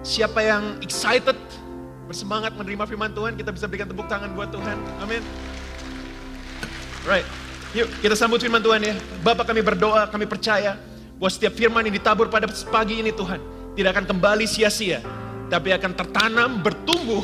Siapa yang excited, bersemangat menerima firman Tuhan, kita bisa berikan tepuk tangan buat Tuhan. Amin. Right. Yuk kita sambut firman Tuhan ya. Bapak kami berdoa, kami percaya bahwa setiap firman yang ditabur pada pagi ini Tuhan tidak akan kembali sia-sia. Tapi akan tertanam, bertumbuh,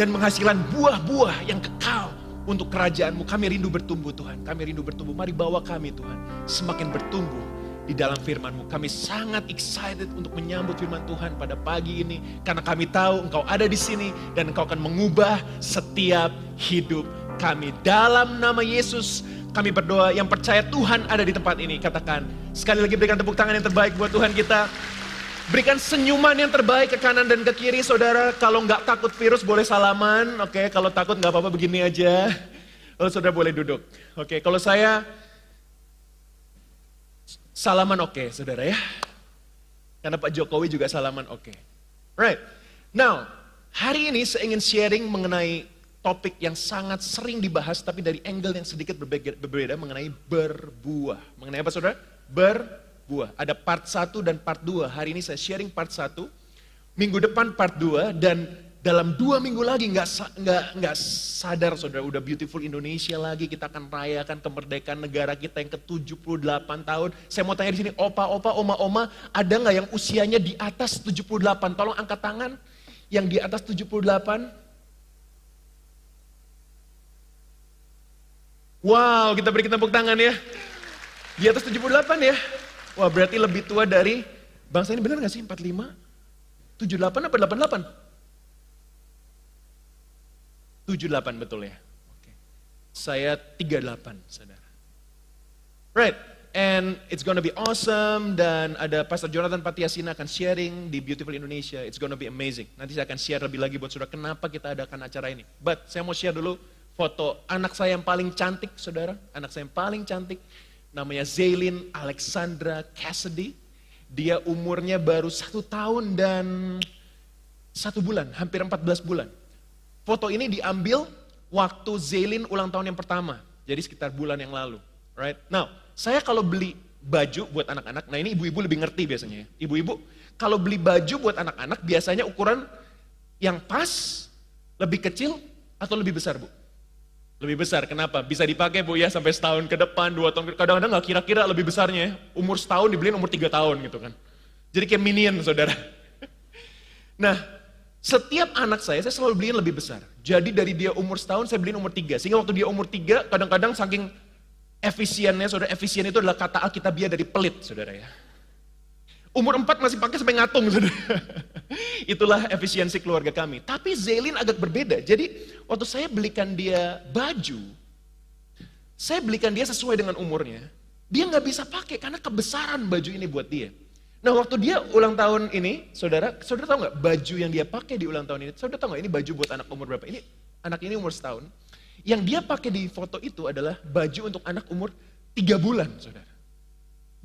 dan menghasilkan buah-buah yang kekal untuk kerajaanmu. Kami rindu bertumbuh Tuhan, kami rindu bertumbuh. Mari bawa kami Tuhan, semakin bertumbuh di dalam firman-Mu. Kami sangat excited untuk menyambut firman Tuhan pada pagi ini. Karena kami tahu Engkau ada di sini dan Engkau akan mengubah setiap hidup kami. Dalam nama Yesus kami berdoa yang percaya Tuhan ada di tempat ini. Katakan, sekali lagi berikan tepuk tangan yang terbaik buat Tuhan kita. Berikan senyuman yang terbaik ke kanan dan ke kiri, saudara. Kalau nggak takut virus boleh salaman, oke. Kalau takut nggak apa-apa begini aja. Lalu saudara boleh duduk. Oke, kalau saya salaman oke, okay, saudara ya. Karena Pak Jokowi juga salaman oke. Okay. Right. Now, hari ini saya ingin sharing mengenai topik yang sangat sering dibahas tapi dari angle yang sedikit berbeda, mengenai berbuah. Mengenai apa saudara? Berbuah. Ada part 1 dan part 2. Hari ini saya sharing part 1. Minggu depan part 2 dan dalam dua minggu lagi nggak nggak nggak sadar saudara udah beautiful Indonesia lagi kita akan rayakan kemerdekaan negara kita yang ke 78 tahun. Saya mau tanya di sini opa-opa, oma-oma, ada nggak yang usianya di atas 78? Tolong angkat tangan yang di atas 78. Wow, kita beri tepuk tangan ya. Di atas 78 ya. Wah, berarti lebih tua dari bangsa ini benar gak sih? 45? 78 apa 88? 78 betul ya. Oke. Saya 38, saudara. Right, and it's gonna be awesome dan ada Pastor Jonathan Patiasina akan sharing di Beautiful Indonesia. It's gonna be amazing. Nanti saya akan share lebih lagi buat saudara kenapa kita adakan acara ini. But saya mau share dulu foto anak saya yang paling cantik, saudara. Anak saya yang paling cantik, namanya Zaylin Alexandra Cassidy. Dia umurnya baru satu tahun dan satu bulan, hampir 14 bulan. Foto ini diambil waktu Zaylin ulang tahun yang pertama. Jadi sekitar bulan yang lalu. Right? Now, saya kalau beli baju buat anak-anak, nah ini ibu-ibu lebih ngerti biasanya ya. Ibu-ibu, kalau beli baju buat anak-anak biasanya ukuran yang pas, lebih kecil, atau lebih besar bu? Lebih besar, kenapa? Bisa dipakai Bu ya sampai setahun ke depan, dua tahun, kadang-kadang nggak kira-kira lebih besarnya ya. Umur setahun dibeliin umur tiga tahun gitu kan. Jadi kayak minion saudara. Nah, setiap anak saya, saya selalu beliin lebih besar. Jadi dari dia umur setahun, saya beliin umur tiga. Sehingga waktu dia umur tiga, kadang-kadang saking efisiennya, saudara, efisien itu adalah kata Alkitabiah dari pelit, saudara ya. Umur empat masih pakai sampai ngatung. Itulah efisiensi keluarga kami. Tapi Zelin agak berbeda. Jadi waktu saya belikan dia baju, saya belikan dia sesuai dengan umurnya. Dia nggak bisa pakai karena kebesaran baju ini buat dia. Nah waktu dia ulang tahun ini, saudara, saudara tahu nggak baju yang dia pakai di ulang tahun ini? Saudara tahu nggak ini baju buat anak umur berapa? Ini anak ini umur setahun. Yang dia pakai di foto itu adalah baju untuk anak umur tiga bulan, saudara.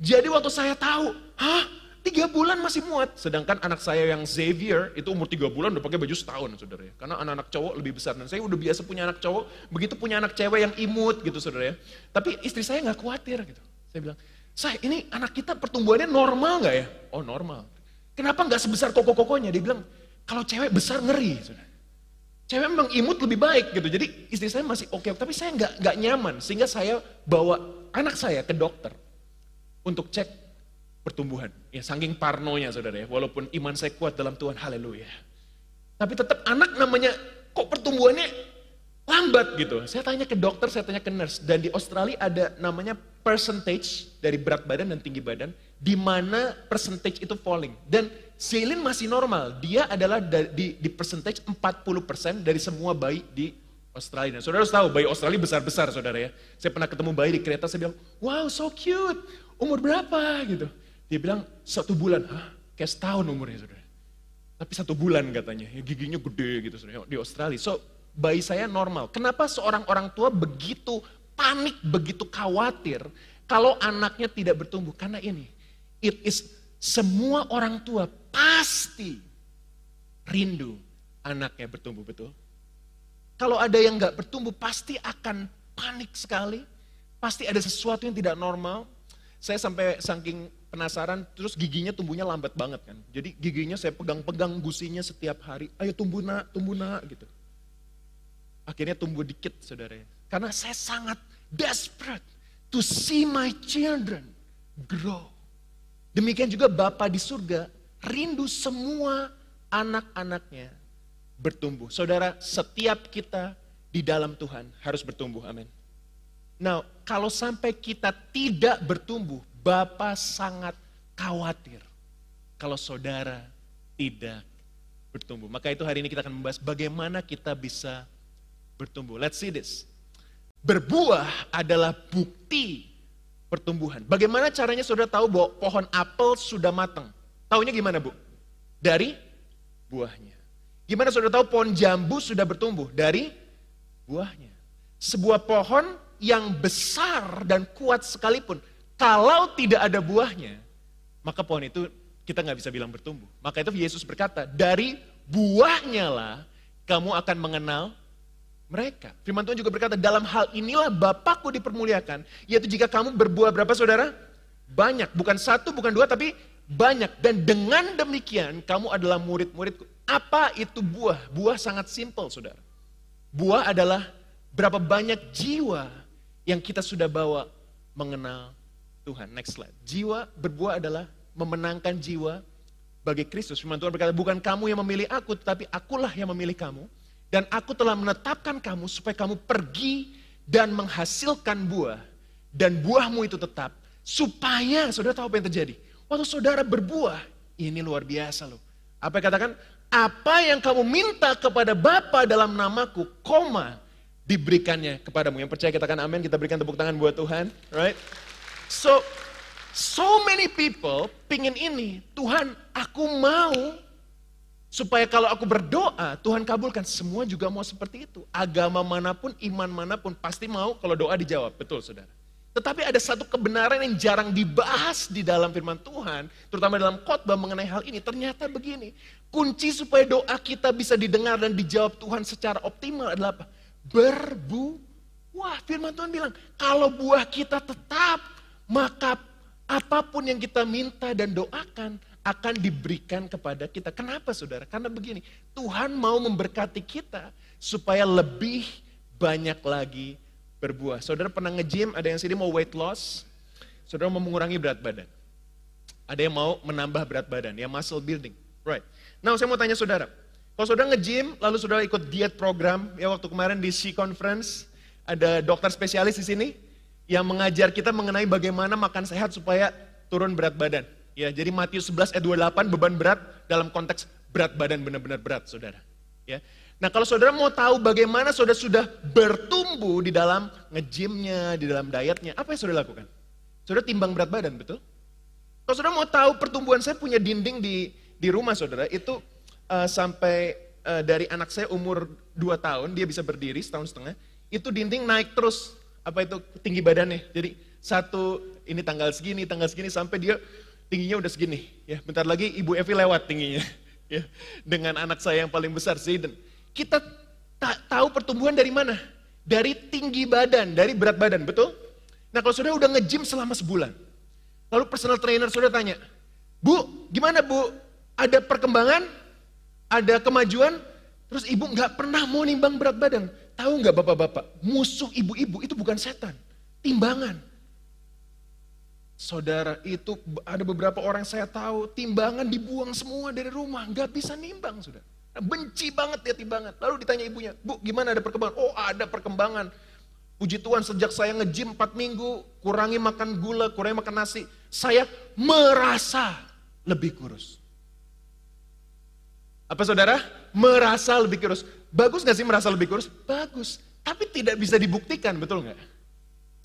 Jadi waktu saya tahu, hah Tiga bulan masih muat. Sedangkan anak saya yang Xavier itu umur tiga bulan udah pakai baju setahun saudara ya. Karena anak-anak cowok lebih besar. Dan saya udah biasa punya anak cowok, begitu punya anak cewek yang imut gitu saudara ya. Tapi istri saya nggak khawatir gitu. Saya bilang, saya ini anak kita pertumbuhannya normal nggak ya? Oh normal. Kenapa nggak sebesar koko-kokonya? Dia bilang, kalau cewek besar ngeri. Saudara. Cewek memang imut lebih baik gitu. Jadi istri saya masih oke, okay, tapi saya nggak nggak nyaman. Sehingga saya bawa anak saya ke dokter untuk cek pertumbuhan. Ya saking parnonya saudara ya, walaupun iman saya kuat dalam Tuhan, haleluya. Tapi tetap anak namanya, kok pertumbuhannya lambat gitu. Saya tanya ke dokter, saya tanya ke nurse. Dan di Australia ada namanya percentage dari berat badan dan tinggi badan, di mana percentage itu falling. Dan Celine masih normal, dia adalah di, di percentage 40% dari semua bayi di Australia. saudara harus tahu, bayi Australia besar-besar saudara ya. Saya pernah ketemu bayi di kereta, saya bilang, wow so cute, umur berapa gitu. Dia bilang satu bulan, hah? Kayak setahun umurnya saudara. Tapi satu bulan katanya, ya, giginya gede gitu saudara, di Australia. So bayi saya normal. Kenapa seorang orang tua begitu panik, begitu khawatir kalau anaknya tidak bertumbuh? Karena ini, it is semua orang tua pasti rindu anaknya bertumbuh betul. Kalau ada yang nggak bertumbuh pasti akan panik sekali, pasti ada sesuatu yang tidak normal, Saya sampai saking penasaran, terus giginya tumbuhnya lambat banget kan. Jadi giginya saya pegang-pegang gusinya setiap hari. Ayo tumbuh nak, tumbuh nak gitu. Akhirnya tumbuh dikit saudara. Karena saya sangat desperate to see my children grow. Demikian juga Bapak di surga rindu semua anak-anaknya bertumbuh. Saudara, setiap kita di dalam Tuhan harus bertumbuh. Amin. Nah, kalau sampai kita tidak bertumbuh, Bapak sangat khawatir kalau saudara tidak bertumbuh. Maka itu hari ini kita akan membahas bagaimana kita bisa bertumbuh. Let's see this. Berbuah adalah bukti pertumbuhan. Bagaimana caranya saudara tahu bahwa pohon apel sudah matang? Taunya gimana bu? Dari buahnya. Gimana saudara tahu pohon jambu sudah bertumbuh? Dari buahnya. Sebuah pohon yang besar dan kuat sekalipun kalau tidak ada buahnya, maka pohon itu kita nggak bisa bilang bertumbuh. Maka itu Yesus berkata, dari buahnya lah kamu akan mengenal mereka. Firman Tuhan juga berkata, dalam hal inilah Bapakku dipermuliakan, yaitu jika kamu berbuah berapa saudara? Banyak, bukan satu, bukan dua, tapi banyak. Dan dengan demikian kamu adalah murid-muridku. Apa itu buah? Buah sangat simpel saudara. Buah adalah berapa banyak jiwa yang kita sudah bawa mengenal Tuhan. Next slide. Jiwa berbuah adalah memenangkan jiwa bagi Kristus. Firman Tuhan berkata, bukan kamu yang memilih aku, tetapi akulah yang memilih kamu. Dan aku telah menetapkan kamu supaya kamu pergi dan menghasilkan buah. Dan buahmu itu tetap. Supaya, saudara tahu apa yang terjadi? Waktu saudara berbuah, ini luar biasa loh. Apa yang katakan? Apa yang kamu minta kepada Bapa dalam namaku, koma, diberikannya kepadamu. Yang percaya katakan amin, kita berikan tepuk tangan buat Tuhan. Right? So, so many people pingin ini, Tuhan aku mau supaya kalau aku berdoa, Tuhan kabulkan. Semua juga mau seperti itu. Agama mana pun, iman mana pun pasti mau kalau doa dijawab. Betul saudara. Tetapi ada satu kebenaran yang jarang dibahas di dalam firman Tuhan, terutama dalam khotbah mengenai hal ini. Ternyata begini, kunci supaya doa kita bisa didengar dan dijawab Tuhan secara optimal adalah apa? Berbuah. Firman Tuhan bilang, kalau buah kita tetap maka apa pun yang kita minta dan doakan akan diberikan kepada kita. Kenapa saudara? Karena begini, Tuhan mau memberkati kita supaya lebih banyak lagi berbuah. Saudara pernah nge-gym, ada yang sini mau weight loss, saudara mau mengurangi berat badan. Ada yang mau menambah berat badan, ya muscle building. Right. Nah saya mau tanya saudara, kalau saudara nge-gym, lalu saudara ikut diet program, ya waktu kemarin di C Conference, ada dokter spesialis di sini, yang mengajar kita mengenai bagaimana makan sehat supaya turun berat badan. Ya, jadi Matius 11 ayat 28 beban berat dalam konteks berat badan benar-benar berat, Saudara. Ya. Nah, kalau Saudara mau tahu bagaimana Saudara sudah bertumbuh di dalam ngejimnya, di dalam dietnya, apa yang Saudara lakukan? Saudara timbang berat badan, betul? Kalau Saudara mau tahu pertumbuhan saya punya dinding di di rumah Saudara, itu uh, sampai uh, dari anak saya umur 2 tahun, dia bisa berdiri setahun setengah, itu dinding naik terus apa itu tinggi badannya. Jadi satu ini tanggal segini, tanggal segini sampai dia tingginya udah segini. Ya, bentar lagi Ibu Evi lewat tingginya. Ya, dengan anak saya yang paling besar Zayden. Kita tak tahu pertumbuhan dari mana? Dari tinggi badan, dari berat badan, betul? Nah kalau sudah udah nge-gym selama sebulan, lalu personal trainer sudah tanya, Bu, gimana Bu? Ada perkembangan? Ada kemajuan? Terus ibu nggak pernah mau nimbang berat badan. Tahu nggak bapak-bapak, musuh ibu-ibu itu bukan setan, timbangan. Saudara itu ada beberapa orang saya tahu timbangan dibuang semua dari rumah, nggak bisa nimbang sudah. Benci banget dia timbangan. Lalu ditanya ibunya, bu gimana ada perkembangan? Oh ada perkembangan. Puji Tuhan sejak saya nge-gym 4 minggu, kurangi makan gula, kurangi makan nasi, saya merasa lebih kurus. Apa saudara? Merasa lebih kurus. Bagus gak sih merasa lebih kurus? Bagus. Tapi tidak bisa dibuktikan, betul gak?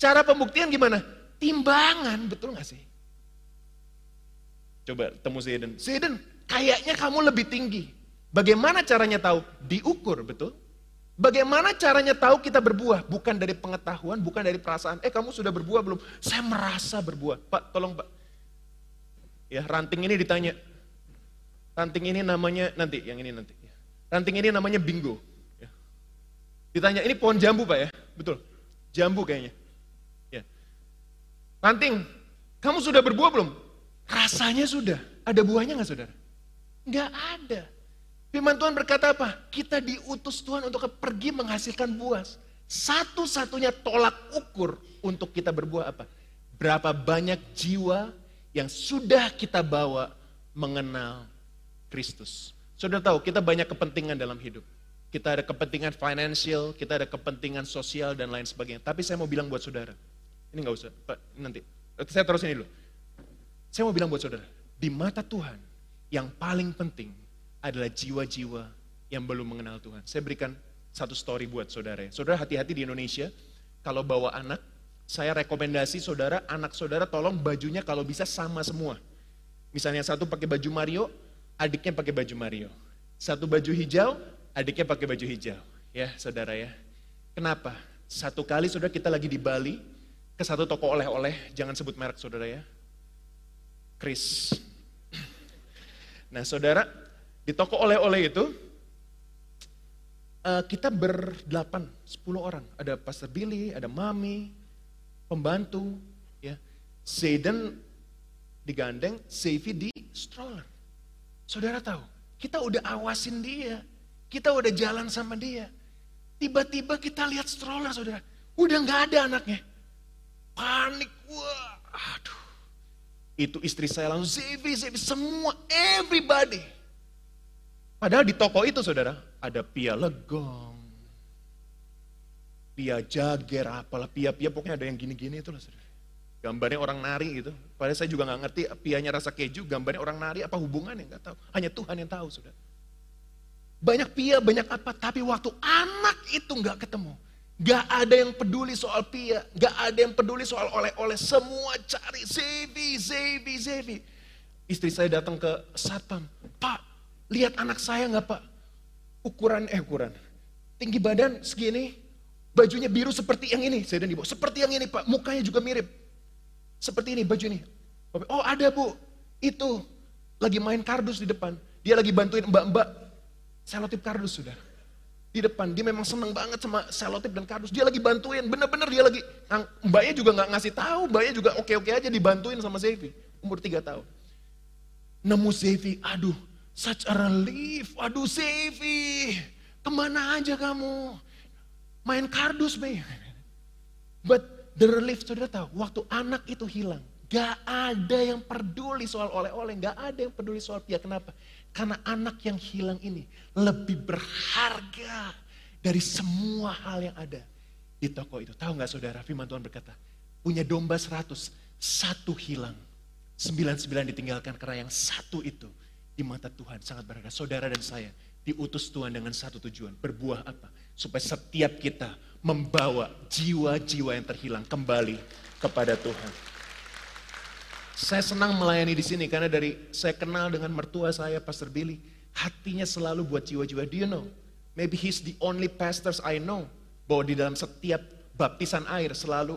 Cara pembuktian gimana? Timbangan, betul gak sih? Coba temu. Si Eden, kayaknya kamu lebih tinggi. Bagaimana caranya tahu? Diukur, betul? Bagaimana caranya tahu kita berbuah? Bukan dari pengetahuan, bukan dari perasaan. Eh kamu sudah berbuah belum? Saya merasa berbuah. Pak, tolong pak. Ya ranting ini ditanya. Ranting ini namanya, nanti, yang ini nanti. Ranting ini namanya bingo. Ya. Ditanya, ini pohon jambu Pak ya? Betul, jambu kayaknya. Ranting, Kamu sudah berbuah belum? Rasanya sudah. Ada buahnya nggak saudara? Nggak ada. Firman Tuhan berkata apa? Kita diutus Tuhan untuk pergi menghasilkan buah. Satu-satunya tolak ukur untuk kita berbuah apa? Berapa banyak jiwa yang sudah kita bawa mengenal Kristus. Sudah tahu, kita banyak kepentingan dalam hidup. Kita ada kepentingan financial, kita ada kepentingan sosial dan lain sebagainya. Tapi saya mau bilang buat saudara, ini nggak usah, Pak, nanti. Saya terus ini dulu. Saya mau bilang buat saudara, di mata Tuhan, yang paling penting adalah jiwa-jiwa yang belum mengenal Tuhan. Saya berikan satu story buat saudara. Ya. Saudara hati-hati di Indonesia, kalau bawa anak, saya rekomendasi saudara, anak saudara tolong bajunya kalau bisa sama semua. Misalnya satu pakai baju Mario, adiknya pakai baju Mario. Satu baju hijau, adiknya pakai baju hijau. Ya saudara ya. Kenapa? Satu kali saudara kita lagi di Bali, ke satu toko oleh-oleh, jangan sebut merek saudara ya. Chris. Nah saudara, di toko oleh-oleh itu, eh, kita berdelapan, sepuluh orang. Ada Pastor Billy, ada Mami, pembantu, ya. Zayden digandeng, Sevi di stroller. Saudara tahu, kita udah awasin dia, kita udah jalan sama dia. Tiba-tiba kita lihat stroller saudara, udah nggak ada anaknya. Panik, wah, aduh. Itu istri saya langsung, Zevi, Zevi, semua, everybody. Padahal di toko itu saudara, ada pia legong, pia jager, apalah pia-pia, pokoknya ada yang gini-gini itu lah saudara. Gambarnya orang nari gitu. Padahal saya juga nggak ngerti pianya rasa keju, gambarnya orang nari apa hubungannya, nggak tahu. Hanya Tuhan yang tahu saudara. Banyak pia, banyak apa, tapi waktu anak itu nggak ketemu. Gak ada yang peduli soal pia, gak ada yang peduli soal oleh-oleh. Semua cari Zevi, Zevi, Zevi. Istri saya datang ke satpam, Pak, lihat anak saya nggak Pak? Ukuran, eh ukuran, tinggi badan segini, bajunya biru seperti yang ini. Saya dan ibu, seperti yang ini Pak, mukanya juga mirip. Seperti ini baju ini. Oh ada Bu, itu lagi main kardus di depan. Dia lagi bantuin mbak-mbak selotip kardus sudah di depan. Dia memang seneng banget sama selotip dan kardus. Dia lagi bantuin, bener-bener dia lagi. Mbaknya juga nggak ngasih tahu, mbaknya juga oke-oke aja dibantuin sama Zevi. Umur tiga tahun. Nemu Zevi, aduh, such a relief. Aduh Zevi, ke mana aja kamu? Main kardus, Be. But the relief, saudara tahu, waktu anak itu hilang, Gak ada yang peduli soal oleh-oleh, gak ada yang peduli soal pihak. Kenapa? Karena anak yang hilang ini lebih berharga dari semua hal yang ada di toko itu. Tahu nggak saudara, firman Tuhan berkata, punya domba seratus, satu hilang. Sembilan sembilan ditinggalkan karena yang satu itu di mata Tuhan sangat berharga. Saudara dan saya diutus Tuhan dengan satu tujuan. Berbuah apa? Supaya setiap kita membawa jiwa-jiwa yang terhilang kembali kepada Tuhan. Saya senang melayani di sini karena dari saya kenal dengan mertua saya, Pastor Billy, hatinya selalu buat jiwa-jiwa. Do you know? Maybe he's the only pastors I know bahwa di dalam setiap baptisan air selalu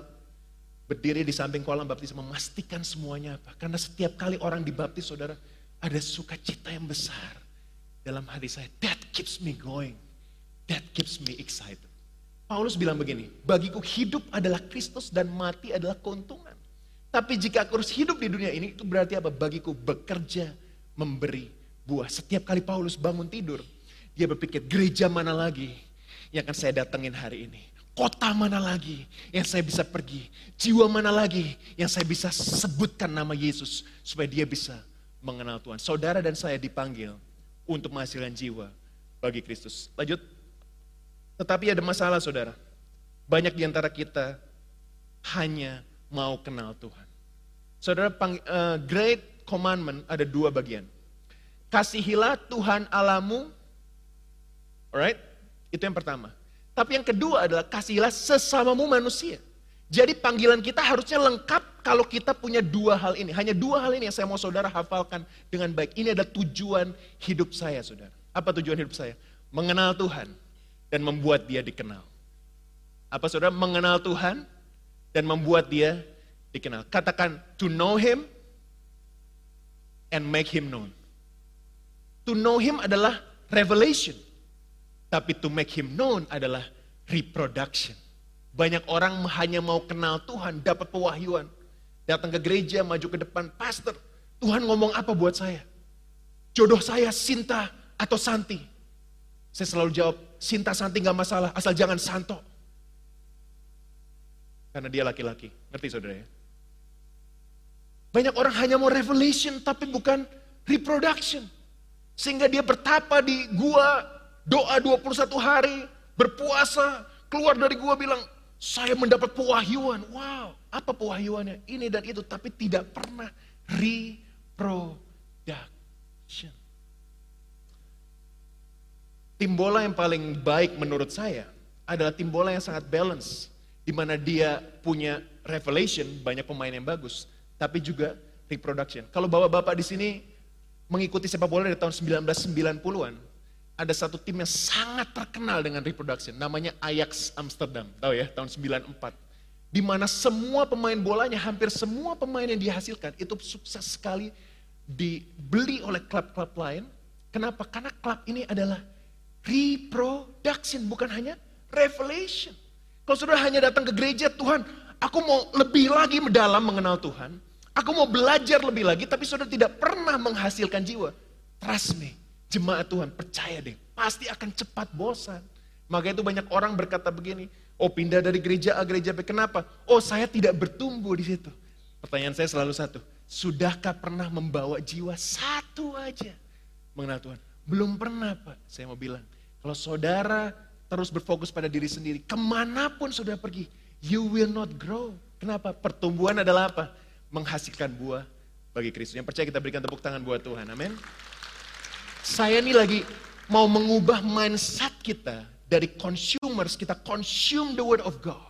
berdiri di samping kolam baptis memastikan semuanya apa. Karena setiap kali orang dibaptis saudara, ada sukacita yang besar dalam hati saya. That keeps me going. That keeps me excited. Paulus bilang begini, bagiku hidup adalah Kristus dan mati adalah keuntungan. Tapi jika aku harus hidup di dunia ini, itu berarti apa? Bagiku bekerja, memberi buah. Setiap kali Paulus bangun tidur, dia berpikir gereja mana lagi yang akan saya datengin hari ini. Kota mana lagi yang saya bisa pergi. Jiwa mana lagi yang saya bisa sebutkan nama Yesus. Supaya dia bisa mengenal Tuhan. Saudara dan saya dipanggil untuk menghasilkan jiwa bagi Kristus. Lanjut. Tetapi ada masalah saudara. Banyak di antara kita hanya mau kenal Tuhan. Saudara, uh, great commandment ada dua bagian. Kasihilah Tuhan alamu, alright? Itu yang pertama. Tapi yang kedua adalah kasihilah sesamamu manusia. Jadi panggilan kita harusnya lengkap kalau kita punya dua hal ini. Hanya dua hal ini yang saya mau saudara hafalkan dengan baik. Ini adalah tujuan hidup saya saudara. Apa tujuan hidup saya? Mengenal Tuhan dan membuat dia dikenal. Apa saudara? Mengenal Tuhan dan membuat dia dikenal. Katakan to know him and make him known. To know him adalah revelation. Tapi to make him known adalah reproduction. Banyak orang hanya mau kenal Tuhan, dapat pewahyuan. datang ke gereja, maju ke depan, pastor, Tuhan ngomong apa buat saya? Jodoh saya Sinta atau Santi? Saya selalu jawab, Sinta Santi gak masalah, asal jangan Santo. Karena dia laki-laki, ngerti saudara ya? Banyak orang hanya mau revelation tapi bukan reproduction. Sehingga dia bertapa di gua, doa 21 hari, berpuasa, keluar dari gua bilang, saya mendapat pewahyuan. Wow, apa pewahyuannya? Ini dan itu, tapi tidak pernah reproduction. Tim bola yang paling baik menurut saya adalah tim bola yang sangat balance. Di mana dia punya revelation, banyak pemain yang bagus, tapi juga reproduction. Kalau bapak-bapak di sini mengikuti sepak bola dari tahun 1990-an, ada satu tim yang sangat terkenal dengan reproduction, namanya Ajax Amsterdam, tahu ya, tahun 94. Di mana semua pemain bolanya, hampir semua pemain yang dihasilkan itu sukses sekali dibeli oleh klub-klub lain. Kenapa? Karena klub ini adalah reproduction, bukan hanya revelation. Kalau sudah hanya datang ke gereja, Tuhan, aku mau lebih lagi mendalam mengenal Tuhan. Aku mau belajar lebih lagi, tapi sudah tidak pernah menghasilkan jiwa. Trust me, Jemaat Tuhan, percaya deh, pasti akan cepat bosan. Maka itu banyak orang berkata begini, oh pindah dari gereja A gereja B, kenapa? Oh saya tidak bertumbuh di situ. Pertanyaan saya selalu satu, sudahkah pernah membawa jiwa satu aja mengenal Tuhan? Belum pernah Pak, saya mau bilang. Kalau saudara terus berfokus pada diri sendiri, ke mana pun sudah pergi, you will not grow. Kenapa? Pertumbuhan adalah apa? Menghasilkan buah bagi Kristus. Yang percaya kita berikan tepuk tangan buat Tuhan. Amin. Saya ini lagi mau mengubah mindset kita dari consumers, kita consume the word of God.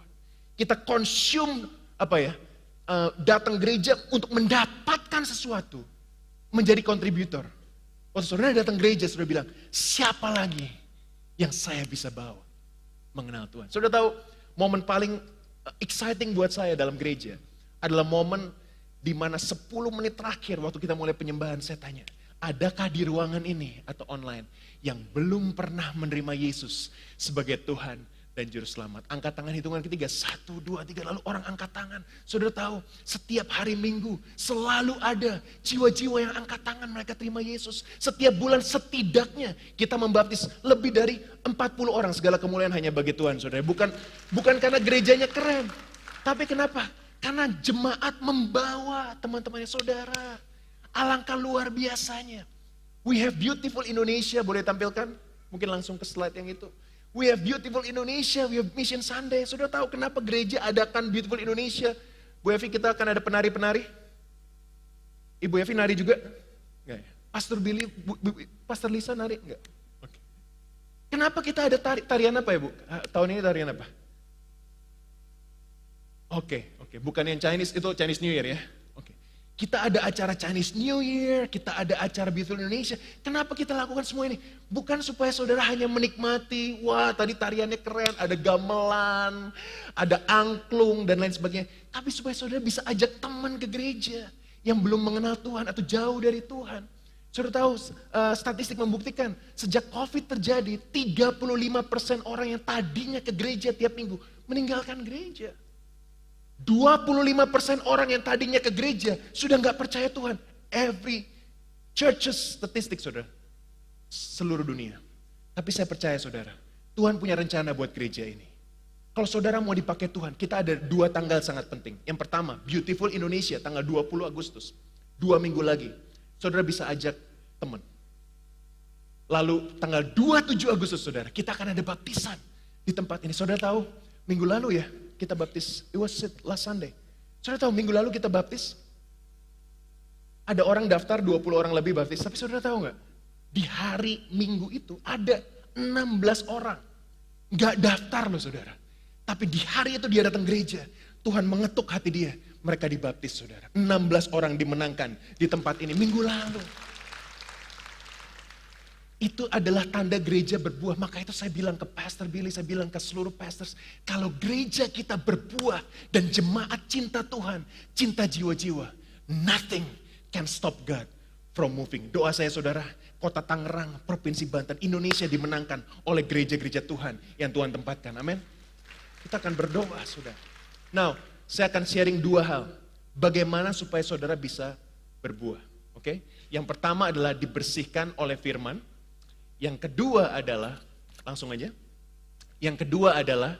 Kita consume apa ya? Uh, datang gereja untuk mendapatkan sesuatu, menjadi kontributor. Waktu saudara datang gereja, sudah bilang, siapa lagi yang saya bisa bawa mengenal Tuhan? Sudah tahu momen paling eh, exciting buat saya dalam gereja adalah momen di mana 10 menit terakhir waktu kita mulai penyembahan saya tanya, Adakah di ruangan ini atau online yang belum pernah menerima Yesus sebagai Tuhan dan Juru Selamat? Angkat tangan hitungan ketiga, satu, dua, tiga, lalu orang angkat tangan. Saudara tahu, setiap hari minggu selalu ada jiwa-jiwa yang angkat tangan mereka terima Yesus. Setiap bulan setidaknya kita membaptis lebih dari 40 orang. Segala kemuliaan hanya bagi Tuhan, saudara. Bukan, bukan karena gerejanya keren. Tapi kenapa? Karena jemaat membawa teman-temannya saudara. Alangkah luar biasanya. We have beautiful Indonesia, boleh tampilkan? Mungkin langsung ke slide yang itu. We have beautiful Indonesia, we have Mission Sunday. Sudah tahu kenapa gereja adakan beautiful Indonesia? Bu Evi kita akan ada penari-penari. Ibu Evi nari juga? Enggak ya? Pastor Billy, Bu, Bu, Pastor Lisa nari? Enggak? Okay. Kenapa kita ada tari, tarian apa ya Bu? Tahun ini tarian apa? Oke, okay, oke. Okay. Bukan yang Chinese, itu Chinese New Year ya? Kita ada acara Chinese New Year, kita ada acara Beautiful Indonesia. Kenapa kita lakukan semua ini? Bukan supaya saudara hanya menikmati, wah tadi tariannya keren, ada gamelan, ada angklung dan lain sebagainya. Tapi supaya saudara bisa ajak teman ke gereja yang belum mengenal Tuhan atau jauh dari Tuhan. Saudara tahu uh, statistik membuktikan sejak COVID terjadi 35% orang yang tadinya ke gereja tiap minggu meninggalkan gereja. 25% orang yang tadinya ke gereja sudah nggak percaya Tuhan. Every churches statistik saudara. Seluruh dunia. Tapi saya percaya saudara. Tuhan punya rencana buat gereja ini. Kalau saudara mau dipakai Tuhan, kita ada dua tanggal sangat penting. Yang pertama, Beautiful Indonesia, tanggal 20 Agustus. Dua minggu lagi. Saudara bisa ajak teman. Lalu tanggal 27 Agustus saudara, kita akan ada baptisan di tempat ini. Saudara tahu, minggu lalu ya, kita baptis. It was last Sunday. Saudara tahu minggu lalu kita baptis? Ada orang daftar 20 orang lebih baptis. Tapi saudara tahu nggak? Di hari minggu itu ada 16 orang. Nggak daftar loh saudara. Tapi di hari itu dia datang gereja. Tuhan mengetuk hati dia. Mereka dibaptis saudara. 16 orang dimenangkan di tempat ini minggu lalu. Itu adalah tanda gereja berbuah. Maka itu saya bilang ke Pastor Billy, saya bilang ke seluruh pastors. Kalau gereja kita berbuah dan jemaat cinta Tuhan, cinta jiwa-jiwa. Nothing can stop God from moving. Doa saya saudara, kota Tangerang, Provinsi Banten, Indonesia dimenangkan oleh gereja-gereja Tuhan yang Tuhan tempatkan. Amin. Kita akan berdoa sudah. Now, saya akan sharing dua hal. bagaimana supaya saudara bisa berbuah. Oke? Yang pertama adalah dibersihkan oleh firman. Yang kedua adalah langsung aja. Yang kedua adalah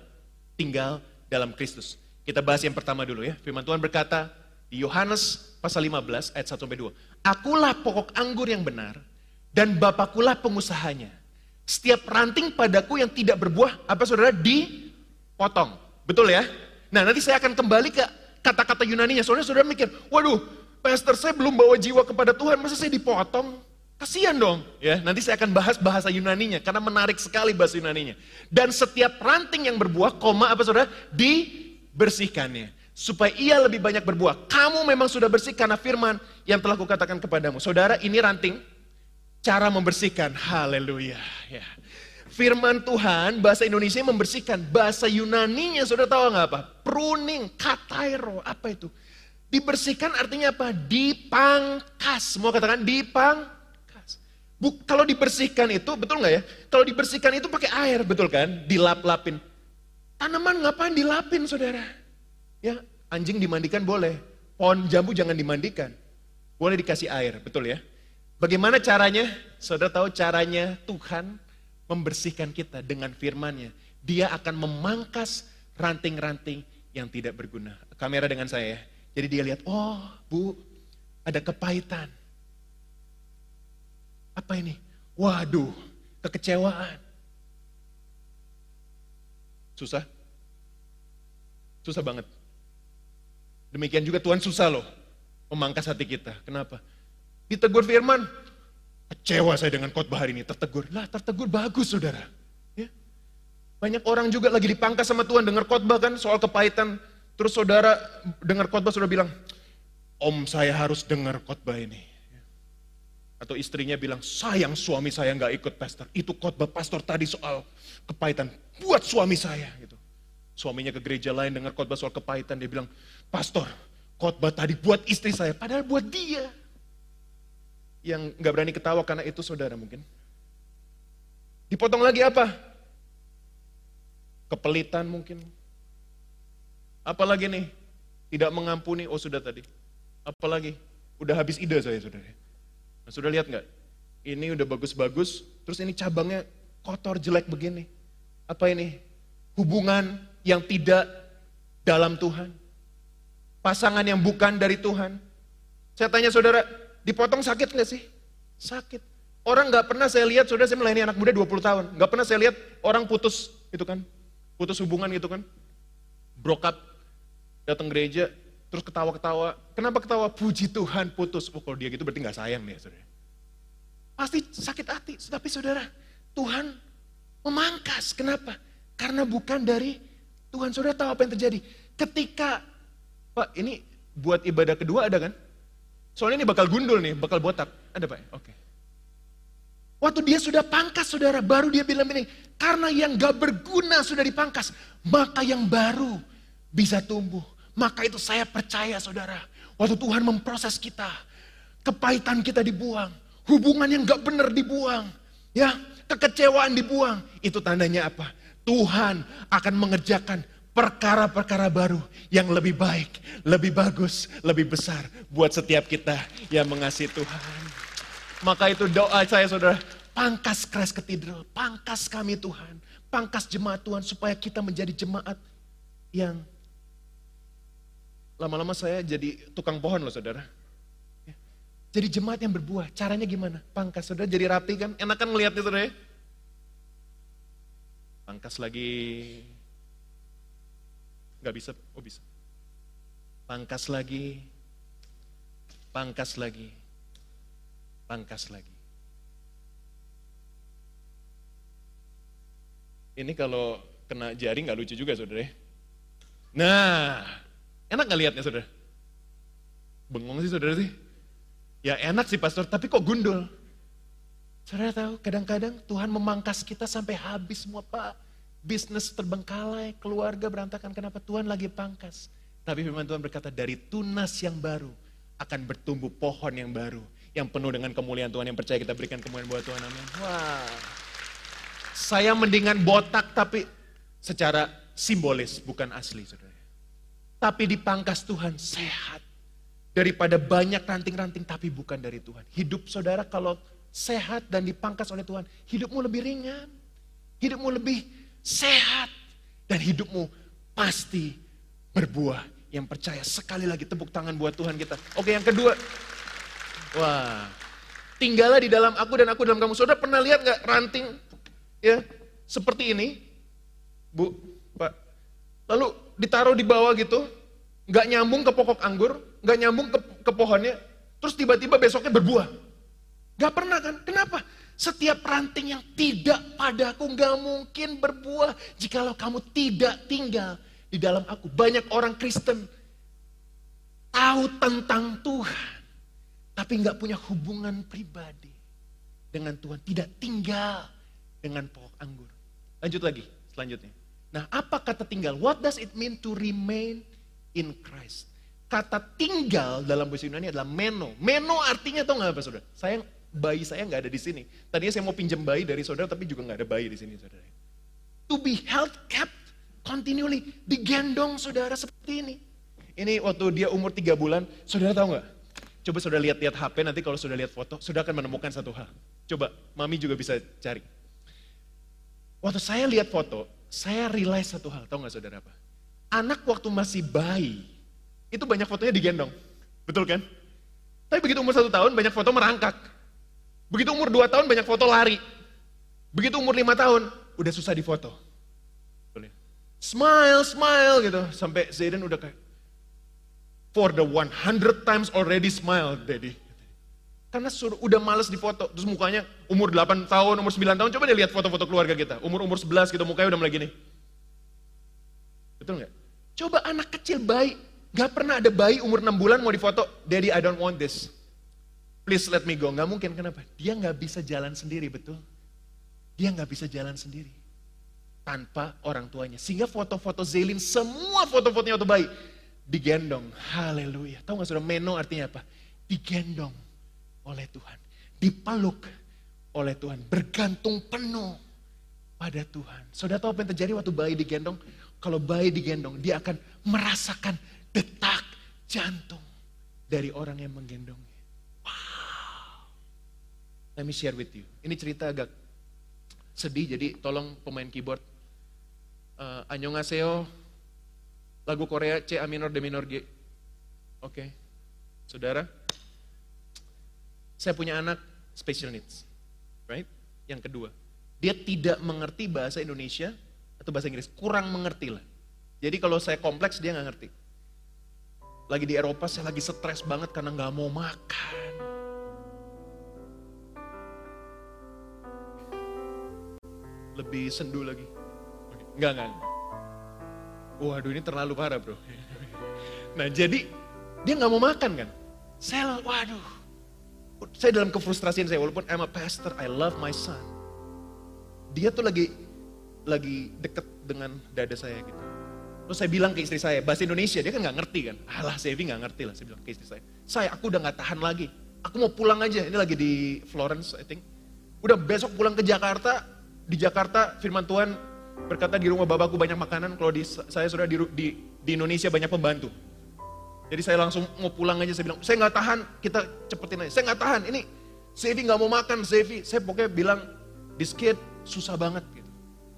tinggal dalam Kristus. Kita bahas yang pertama dulu ya. Firman Tuhan berkata di Yohanes pasal 15 ayat 1 sampai 2. Akulah pokok anggur yang benar dan Bapakulah pengusahanya. Setiap ranting padaku yang tidak berbuah, apa saudara, dipotong. Betul ya? Nah nanti saya akan kembali ke kata-kata Yunaninya. Soalnya saudara mikir, waduh, pastor saya belum bawa jiwa kepada Tuhan, masa saya dipotong? Kasihan dong, ya. Nanti saya akan bahas bahasa Yunaninya karena menarik sekali bahasa Yunaninya. Dan setiap ranting yang berbuah, koma apa saudara, dibersihkannya supaya ia lebih banyak berbuah. Kamu memang sudah bersih karena firman yang telah kukatakan kepadamu. Saudara, ini ranting, cara membersihkan. Haleluya. Ya. Firman Tuhan, bahasa Indonesia membersihkan. Bahasa Yunaninya, saudara tahu nggak apa? Pruning, katairo, apa itu? Dibersihkan artinya apa? Dipangkas. Semua katakan dipangkas. Bu, kalau dibersihkan itu, betul nggak ya? Kalau dibersihkan itu pakai air, betul kan? Dilap-lapin. Tanaman ngapain dilapin, saudara? Ya, anjing dimandikan boleh. Pohon jambu jangan dimandikan. Boleh dikasih air, betul ya? Bagaimana caranya? Saudara tahu caranya Tuhan membersihkan kita dengan firman-Nya. Dia akan memangkas ranting-ranting yang tidak berguna. Kamera dengan saya ya. Jadi dia lihat, oh bu, ada kepahitan apa ini? Waduh, kekecewaan. Susah? Susah banget. Demikian juga Tuhan susah loh memangkas hati kita. Kenapa? Ditegur firman, kecewa saya dengan khotbah hari ini, tertegur. Lah tertegur bagus saudara. Ya. Banyak orang juga lagi dipangkas sama Tuhan dengar khotbah kan soal kepahitan. Terus saudara dengar khotbah sudah bilang, Om saya harus dengar khotbah ini. Atau istrinya bilang, sayang suami saya nggak ikut pastor. Itu khotbah pastor tadi soal kepahitan. Buat suami saya. Gitu. Suaminya ke gereja lain dengar khotbah soal kepahitan. Dia bilang, pastor khotbah tadi buat istri saya. Padahal buat dia. Yang nggak berani ketawa karena itu saudara mungkin. Dipotong lagi apa? Kepelitan mungkin. Apalagi nih? Tidak mengampuni, oh sudah tadi. Apalagi? Udah habis ide saya saudara. Nah, sudah lihat nggak? Ini udah bagus-bagus, terus ini cabangnya kotor, jelek begini. Apa ini? Hubungan yang tidak dalam Tuhan. Pasangan yang bukan dari Tuhan. Saya tanya saudara, dipotong sakit nggak sih? Sakit. Orang nggak pernah saya lihat, saudara saya melayani anak muda 20 tahun. Nggak pernah saya lihat orang putus gitu kan. Putus hubungan gitu kan. Broke up, datang gereja, terus ketawa-ketawa. Kenapa ketawa? Puji Tuhan putus. Oh, kalau dia gitu berarti nggak sayang nih, saudara. Pasti sakit hati. Tapi saudara, Tuhan memangkas. Kenapa? Karena bukan dari Tuhan. Saudara tahu apa yang terjadi? Ketika, Pak ini buat ibadah kedua ada kan? Soalnya ini bakal gundul nih, bakal botak. Ada Pak? Oke. Waktu dia sudah pangkas saudara, baru dia bilang ini, karena yang gak berguna sudah dipangkas, maka yang baru bisa tumbuh. Maka itu saya percaya saudara, waktu Tuhan memproses kita, kepahitan kita dibuang, hubungan yang gak benar dibuang, ya kekecewaan dibuang. Itu tandanya apa? Tuhan akan mengerjakan perkara-perkara baru yang lebih baik, lebih bagus, lebih besar buat setiap kita yang mengasihi Tuhan. Maka itu doa saya saudara, pangkas keras ketidral, pangkas kami Tuhan, pangkas jemaat Tuhan supaya kita menjadi jemaat yang Lama-lama saya jadi tukang pohon loh saudara. Ya. Jadi jemaat yang berbuah, caranya gimana? Pangkas saudara jadi rapi kan, enak kan ngeliatnya saudara ya? Pangkas lagi, Gak bisa, oh bisa. Pangkas lagi, pangkas lagi, pangkas lagi. Ini kalau kena jari nggak lucu juga saudara ya. Nah, Enak gak liatnya saudara? Bengong sih saudara sih. Ya enak sih pastor, tapi kok gundul? Saudara tahu, kadang-kadang Tuhan memangkas kita sampai habis semua Pak. Bisnis terbengkalai, keluarga berantakan. Kenapa Tuhan lagi pangkas? Tapi firman Tuhan berkata, dari tunas yang baru akan bertumbuh pohon yang baru. Yang penuh dengan kemuliaan Tuhan, yang percaya kita berikan kemuliaan buat Tuhan. Amin. Wah. Saya mendingan botak tapi secara simbolis, bukan asli saudara. Tapi dipangkas Tuhan sehat. daripada banyak ranting-ranting tapi bukan dari Tuhan. Hidup saudara kalau sehat dan dipangkas oleh Tuhan, hidupmu lebih ringan, hidupmu lebih sehat, dan hidupmu pasti berbuah. Yang percaya sekali lagi tepuk tangan buat Tuhan kita. Oke yang kedua, wah tinggallah di dalam aku dan aku dalam kamu. Saudara pernah lihat nggak ranting ya seperti ini, bu, pak. Lalu ditaruh di bawah gitu, nggak nyambung ke pokok anggur, nggak nyambung ke, ke pohonnya, terus tiba-tiba besoknya berbuah. Gak pernah kan? Kenapa? Setiap ranting yang tidak padaku gak mungkin berbuah jikalau kamu tidak tinggal di dalam aku. Banyak orang Kristen tahu tentang Tuhan, tapi gak punya hubungan pribadi dengan Tuhan. Tidak tinggal dengan pokok anggur. Lanjut lagi, selanjutnya. Nah, apa kata tinggal? What does it mean to remain in Christ? Kata tinggal dalam bahasa Yunani adalah meno. Meno artinya tau gak apa saudara? Saya bayi saya nggak ada di sini. Tadinya saya mau pinjam bayi dari saudara, tapi juga nggak ada bayi di sini, saudara. To be held kept continually, digendong saudara seperti ini. Ini waktu dia umur tiga bulan, saudara tahu nggak? Coba saudara lihat-lihat HP, nanti kalau sudah lihat foto, saudara akan menemukan satu hal. Coba, mami juga bisa cari. Waktu saya lihat foto, saya realize satu hal, tahu nggak saudara apa? Anak waktu masih bayi, itu banyak fotonya digendong. Betul kan? Tapi begitu umur satu tahun, banyak foto merangkak. Begitu umur 2 tahun banyak foto lari. Begitu umur 5 tahun, udah susah difoto. Smile, smile gitu. Sampai Zayden udah kayak, for the 100 times already smile, daddy. Karena suruh, udah males difoto. Terus mukanya umur 8 tahun, umur 9 tahun, coba deh lihat foto-foto keluarga kita. Umur-umur 11 gitu, mukanya udah mulai gini. Betul nggak? Coba anak kecil bayi, gak pernah ada bayi umur 6 bulan mau difoto, daddy I don't want this please let me go. Nggak mungkin, kenapa? Dia nggak bisa jalan sendiri, betul? Dia nggak bisa jalan sendiri. Tanpa orang tuanya. Sehingga foto-foto Zelin, semua foto-fotonya waktu bayi, digendong. Haleluya. Tahu nggak sudah meno artinya apa? Digendong oleh Tuhan. Dipeluk oleh Tuhan. Bergantung penuh pada Tuhan. Saudara tahu apa yang terjadi waktu bayi digendong? Kalau bayi digendong, dia akan merasakan detak jantung dari orang yang menggendong. Let me share with you. Ini cerita agak sedih, jadi tolong pemain keyboard. Uh, Annyeonghaseyo, lagu Korea C A minor D minor G. Oke, okay. saudara. Saya punya anak special needs, right? Yang kedua, dia tidak mengerti bahasa Indonesia atau bahasa Inggris, kurang mengerti lah. Jadi kalau saya kompleks dia nggak ngerti. Lagi di Eropa saya lagi stres banget karena nggak mau makan lebih sendu lagi. Enggak, enggak. Waduh ini terlalu parah bro. Nah jadi dia nggak mau makan kan. Saya, waduh. Saya dalam kefrustrasian saya, walaupun I'm a pastor, I love my son. Dia tuh lagi lagi deket dengan dada saya gitu. Terus saya bilang ke istri saya, bahasa Indonesia, dia kan nggak ngerti kan. Alah, Sevi nggak ngerti lah, saya bilang ke istri saya. Saya, aku udah nggak tahan lagi. Aku mau pulang aja, ini lagi di Florence, I think. Udah besok pulang ke Jakarta, di Jakarta firman Tuhan berkata di rumah bapakku banyak makanan, kalau di, saya sudah di, di, di Indonesia banyak pembantu. Jadi saya langsung mau pulang aja, saya bilang, saya nggak tahan, kita cepetin aja. Saya nggak tahan, ini Sevi nggak mau makan, Sevi. Saya pokoknya bilang, this kid susah banget. Gitu.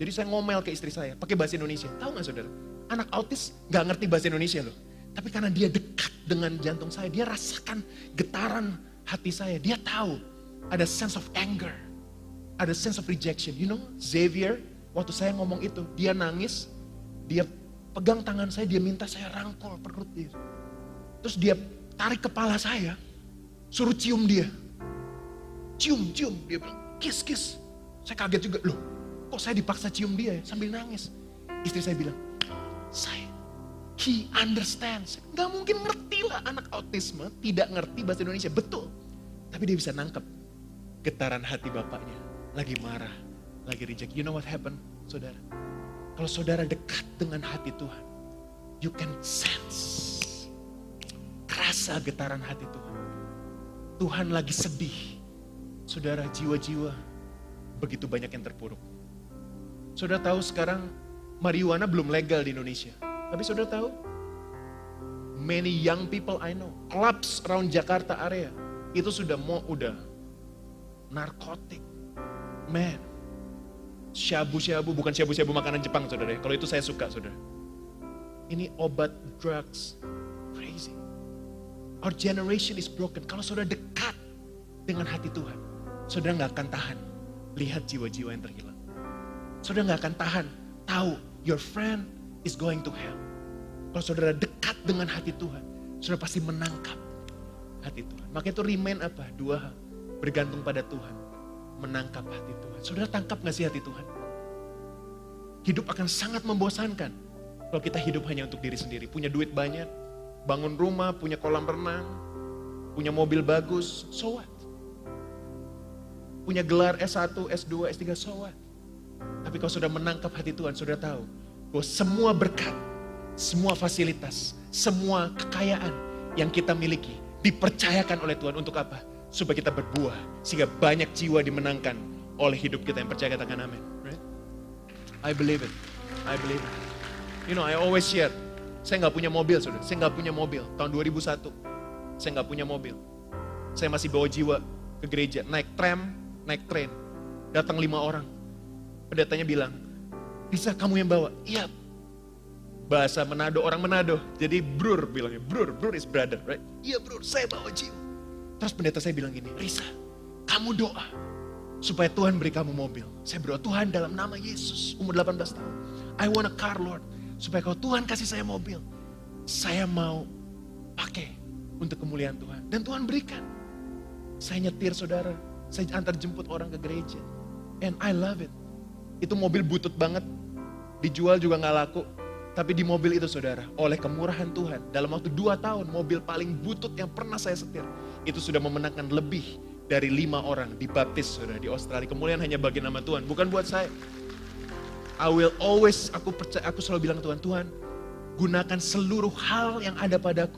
Jadi saya ngomel ke istri saya, pakai bahasa Indonesia. Tahu nggak saudara? Anak autis nggak ngerti bahasa Indonesia loh. Tapi karena dia dekat dengan jantung saya, dia rasakan getaran hati saya. Dia tahu ada sense of anger ada sense of rejection. You know, Xavier, waktu saya ngomong itu, dia nangis, dia pegang tangan saya, dia minta saya rangkul perut dia. Terus dia tarik kepala saya, suruh cium dia. Cium, cium. Dia bilang, kiss, kiss. Saya kaget juga, loh kok saya dipaksa cium dia ya, sambil nangis. Istri saya bilang, saya, he understands. Gak mungkin ngerti lah anak autisme, tidak ngerti bahasa Indonesia, betul. Tapi dia bisa nangkep getaran hati bapaknya lagi marah, lagi reject. You know what happened, saudara? Kalau saudara dekat dengan hati Tuhan, you can sense, kerasa getaran hati Tuhan. Tuhan lagi sedih. Saudara, jiwa-jiwa begitu banyak yang terpuruk. Saudara tahu sekarang marijuana belum legal di Indonesia. Tapi saudara tahu, many young people I know, clubs around Jakarta area, itu sudah mau udah narkotik. Man, syabu-syabu, bukan syabu-syabu makanan Jepang saudara. Kalau itu saya suka saudara. Ini obat drugs. Our generation is broken. Kalau saudara dekat dengan hati Tuhan, saudara nggak akan tahan lihat jiwa-jiwa yang terhilang. Saudara nggak akan tahan tahu your friend is going to hell. Kalau saudara dekat dengan hati Tuhan, saudara pasti menangkap hati Tuhan. Makanya itu remain apa? Dua hal. Bergantung pada Tuhan. Menangkap hati Tuhan. Saudara tangkap gak sih hati Tuhan? Hidup akan sangat membosankan. Kalau kita hidup hanya untuk diri sendiri. Punya duit banyak, bangun rumah, punya kolam renang, punya mobil bagus, so what? Punya gelar S1, S2, S3, so what? Tapi kalau sudah menangkap hati Tuhan, sudah tahu bahwa semua berkat, semua fasilitas, semua kekayaan yang kita miliki dipercayakan oleh Tuhan untuk apa? Supaya kita berbuah, sehingga banyak jiwa dimenangkan oleh hidup kita yang percaya katakan amin. Right? I believe it. I believe it. You know, I always share. Saya nggak punya mobil, saudara. Saya nggak punya mobil. Tahun 2001, saya nggak punya mobil. Saya masih bawa jiwa ke gereja, naik tram, naik train. Datang lima orang. Pendetanya bilang, bisa kamu yang bawa? Iya. Bahasa Manado, orang Manado. Jadi brur bilangnya, brur, brur is brother, right? Iya brur, saya bawa jiwa. Terus pendeta saya bilang gini, Risa, kamu doa supaya Tuhan beri kamu mobil. Saya berdoa, Tuhan dalam nama Yesus, umur 18 tahun. I want a car Lord. Supaya kalau Tuhan kasih saya mobil, saya mau pakai untuk kemuliaan Tuhan. Dan Tuhan berikan. Saya nyetir saudara, saya antar jemput orang ke gereja. And I love it. Itu mobil butut banget, dijual juga nggak laku. Tapi di mobil itu saudara, oleh kemurahan Tuhan, dalam waktu dua tahun, mobil paling butut yang pernah saya setir, itu sudah memenangkan lebih dari lima orang dibaptis saudara di Australia. Kemuliaan hanya bagi nama Tuhan, bukan buat saya. I will always, aku percaya, aku selalu bilang Tuhan, Tuhan, gunakan seluruh hal yang ada padaku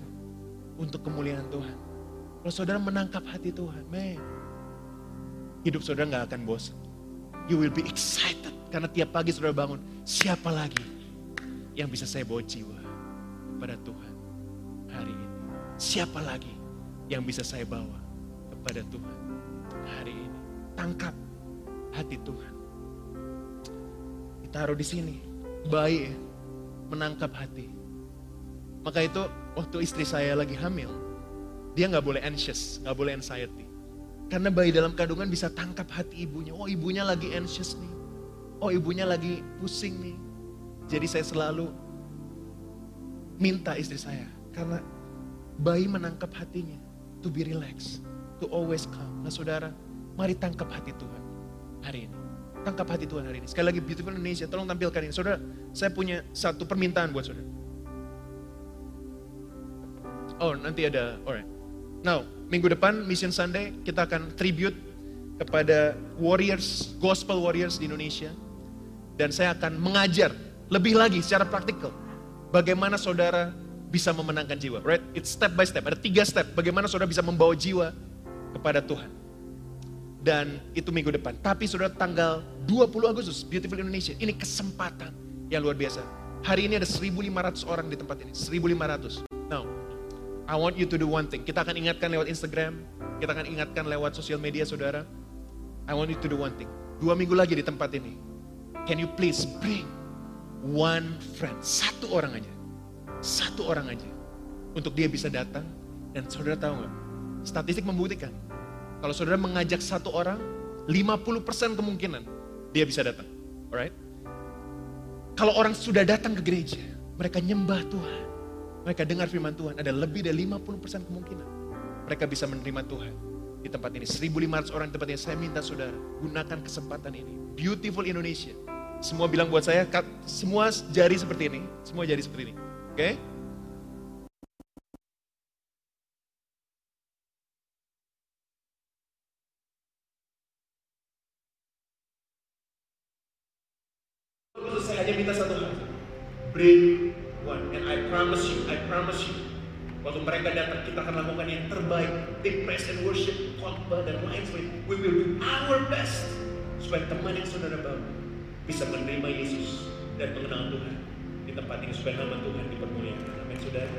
untuk kemuliaan Tuhan. Kalau saudara menangkap hati Tuhan, man, hidup saudara nggak akan bosan. You will be excited karena tiap pagi saudara bangun, siapa lagi yang bisa saya bawa jiwa kepada Tuhan hari ini? Siapa lagi yang bisa saya bawa kepada Tuhan hari ini? Tangkap hati Tuhan. Ditaruh di sini, baik ya, menangkap hati. Maka itu waktu istri saya lagi hamil, dia nggak boleh anxious, nggak boleh anxiety. Karena bayi dalam kandungan bisa tangkap hati ibunya. Oh ibunya lagi anxious nih. Oh ibunya lagi pusing nih. Jadi saya selalu minta istri saya. Karena bayi menangkap hatinya. To be relaxed. To always calm. Nah saudara, mari tangkap hati Tuhan hari ini. Tangkap hati Tuhan hari ini. Sekali lagi Beautiful Indonesia, tolong tampilkan ini. Saudara, saya punya satu permintaan buat saudara. Oh nanti ada, alright. Now, minggu depan Mission Sunday kita akan tribute kepada warriors, gospel warriors di Indonesia. Dan saya akan mengajar lebih lagi secara praktikal. Bagaimana saudara bisa memenangkan jiwa. Right? It's step by step. Ada tiga step. Bagaimana saudara bisa membawa jiwa kepada Tuhan. Dan itu minggu depan. Tapi saudara tanggal 20 Agustus, Beautiful Indonesia. Ini kesempatan yang luar biasa. Hari ini ada 1.500 orang di tempat ini. 1.500. Now, I want you to do one thing. Kita akan ingatkan lewat Instagram, kita akan ingatkan lewat sosial media saudara. I want you to do one thing. Dua minggu lagi di tempat ini. Can you please bring one friend, satu orang aja. Satu orang aja. Untuk dia bisa datang. Dan saudara tahu nggak? Statistik membuktikan. Kalau saudara mengajak satu orang, 50% kemungkinan dia bisa datang. Alright? Kalau orang sudah datang ke gereja, mereka nyembah Tuhan mereka dengar firman Tuhan, ada lebih dari 50% kemungkinan mereka bisa menerima Tuhan di tempat ini. 1.500 orang di tempat ini. Saya minta saudara, gunakan kesempatan ini. Beautiful Indonesia. Semua bilang buat saya, semua jari seperti ini. Semua jari seperti ini. Oke? Okay? humble dan sebagainya, we will do our best supaya teman yang saudara bangun bisa menerima Yesus dan mengenal Tuhan di tempat ini supaya nama Tuhan dipermuliakan. Amin, saudara.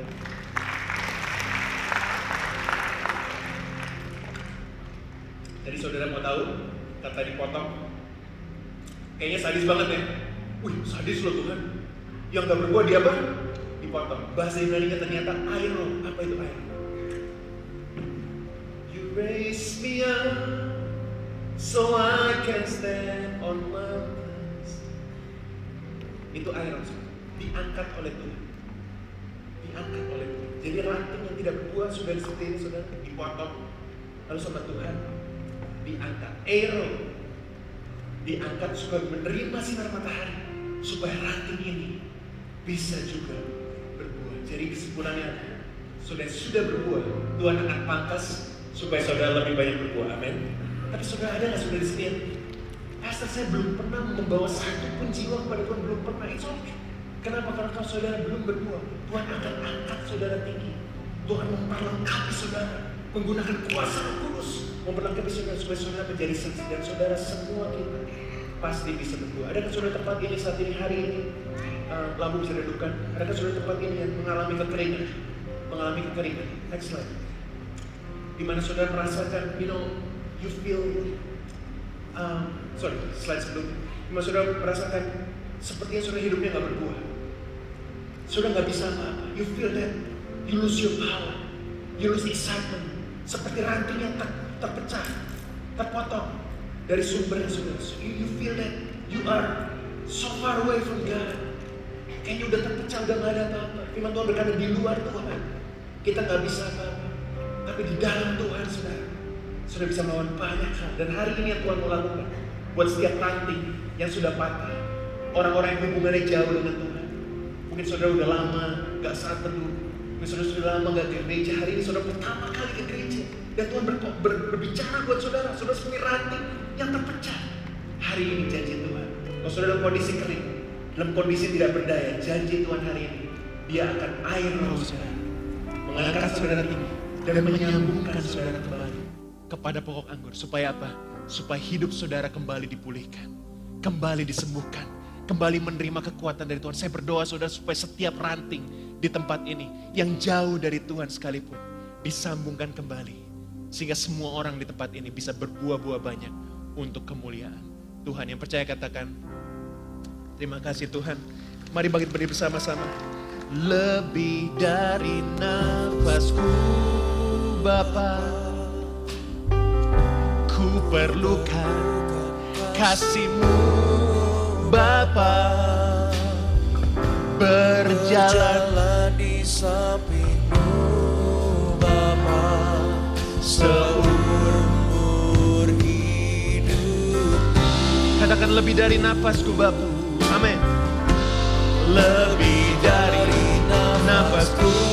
Jadi saudara mau tahu kata dipotong? Kayaknya sadis banget ya. Wih, sadis loh Tuhan. Yang gak berbuat dia apa? Dipotong. Bahasa Indonesia ternyata ternyata iron. Apa itu iron? Raise me up so I can stand on mountains. Itu maksudnya. Diangkat oleh Tuhan. Diangkat oleh Tuhan. Jadi ranting yang tidak berbuah sudah ini sudah dipotong. Lalu sama Tuhan diangkat. Aero diangkat supaya menerima sinar matahari. Supaya ranting ini bisa juga berbuah. Jadi kesimpulannya sudah sudah berbuah. Tuhan akan pangkas supaya saudara lebih banyak berbuah. Amin. Tapi saudara ada nggak saudara di sini? Pastor saya belum pernah membawa satu pun jiwa kepada Tuhan belum pernah. Itu. Kenapa? Karena saudara belum berbuah, Tuhan akan angkat saudara tinggi. Tuhan memperlengkapi saudara menggunakan kuasa Kudus memperlengkapi saudara supaya saudara menjadi saksi dan saudara semua kita pasti bisa berdoa. Adakah saudara tempat ini saat ini hari ini uh, lampu bisa redupkan? Adakah saudara tempat ini yang mengalami kekeringan? Mengalami kekeringan. Next slide. Di mana saudara merasakan, you know, you feel, um, sorry, slide sebelumnya. Di mana saudara merasakan sepertinya saudara hidupnya nggak berbuah. Saudara nggak bisa apa-apa. You feel that you lose your power, you lose excitement. Seperti ranting yang ter terpecah, terpotong dari sumbernya saudara. You, you feel that you are so far away from God. Kayaknya udah terpecah, udah gak ada apa-apa. Firman Tuhan berkata di luar Tuhan, kita nggak bisa apa-apa. Tapi di dalam Tuhan, saudara, sudah bisa melawan banyak hal. Dan hari ini yang Tuhan mau lakukan, buat setiap ranting yang sudah patah, orang-orang yang hubungannya jauh dengan Tuhan. Mungkin saudara udah lama gak saat teduh, mungkin saudara sudah lama gak ke gereja. Hari ini saudara pertama kali ke gereja. Dan Tuhan ber, ber, berbicara buat saudara, saudara seperti ranting yang terpecah. Hari ini janji Tuhan, kalau saudara dalam kondisi kering, dalam kondisi tidak berdaya, janji Tuhan hari ini, dia akan air roh saudara, mengangkat saudara tinggi, dan menyambungkan saudara kembali kepada pokok anggur. Supaya apa? Supaya hidup saudara kembali dipulihkan, kembali disembuhkan, kembali menerima kekuatan dari Tuhan. Saya berdoa saudara supaya setiap ranting di tempat ini yang jauh dari Tuhan sekalipun disambungkan kembali. Sehingga semua orang di tempat ini bisa berbuah-buah banyak untuk kemuliaan. Tuhan yang percaya katakan, terima kasih Tuhan. Mari bangkit berdiri bersama-sama. Lebih dari nafasku Bapa, ku perlukan kasihmu Bapa berjalan di sampingmu Bapa seumur hidup Katakan lebih dari nafasku Bapa. Amin. Lebih nafasku. Bapa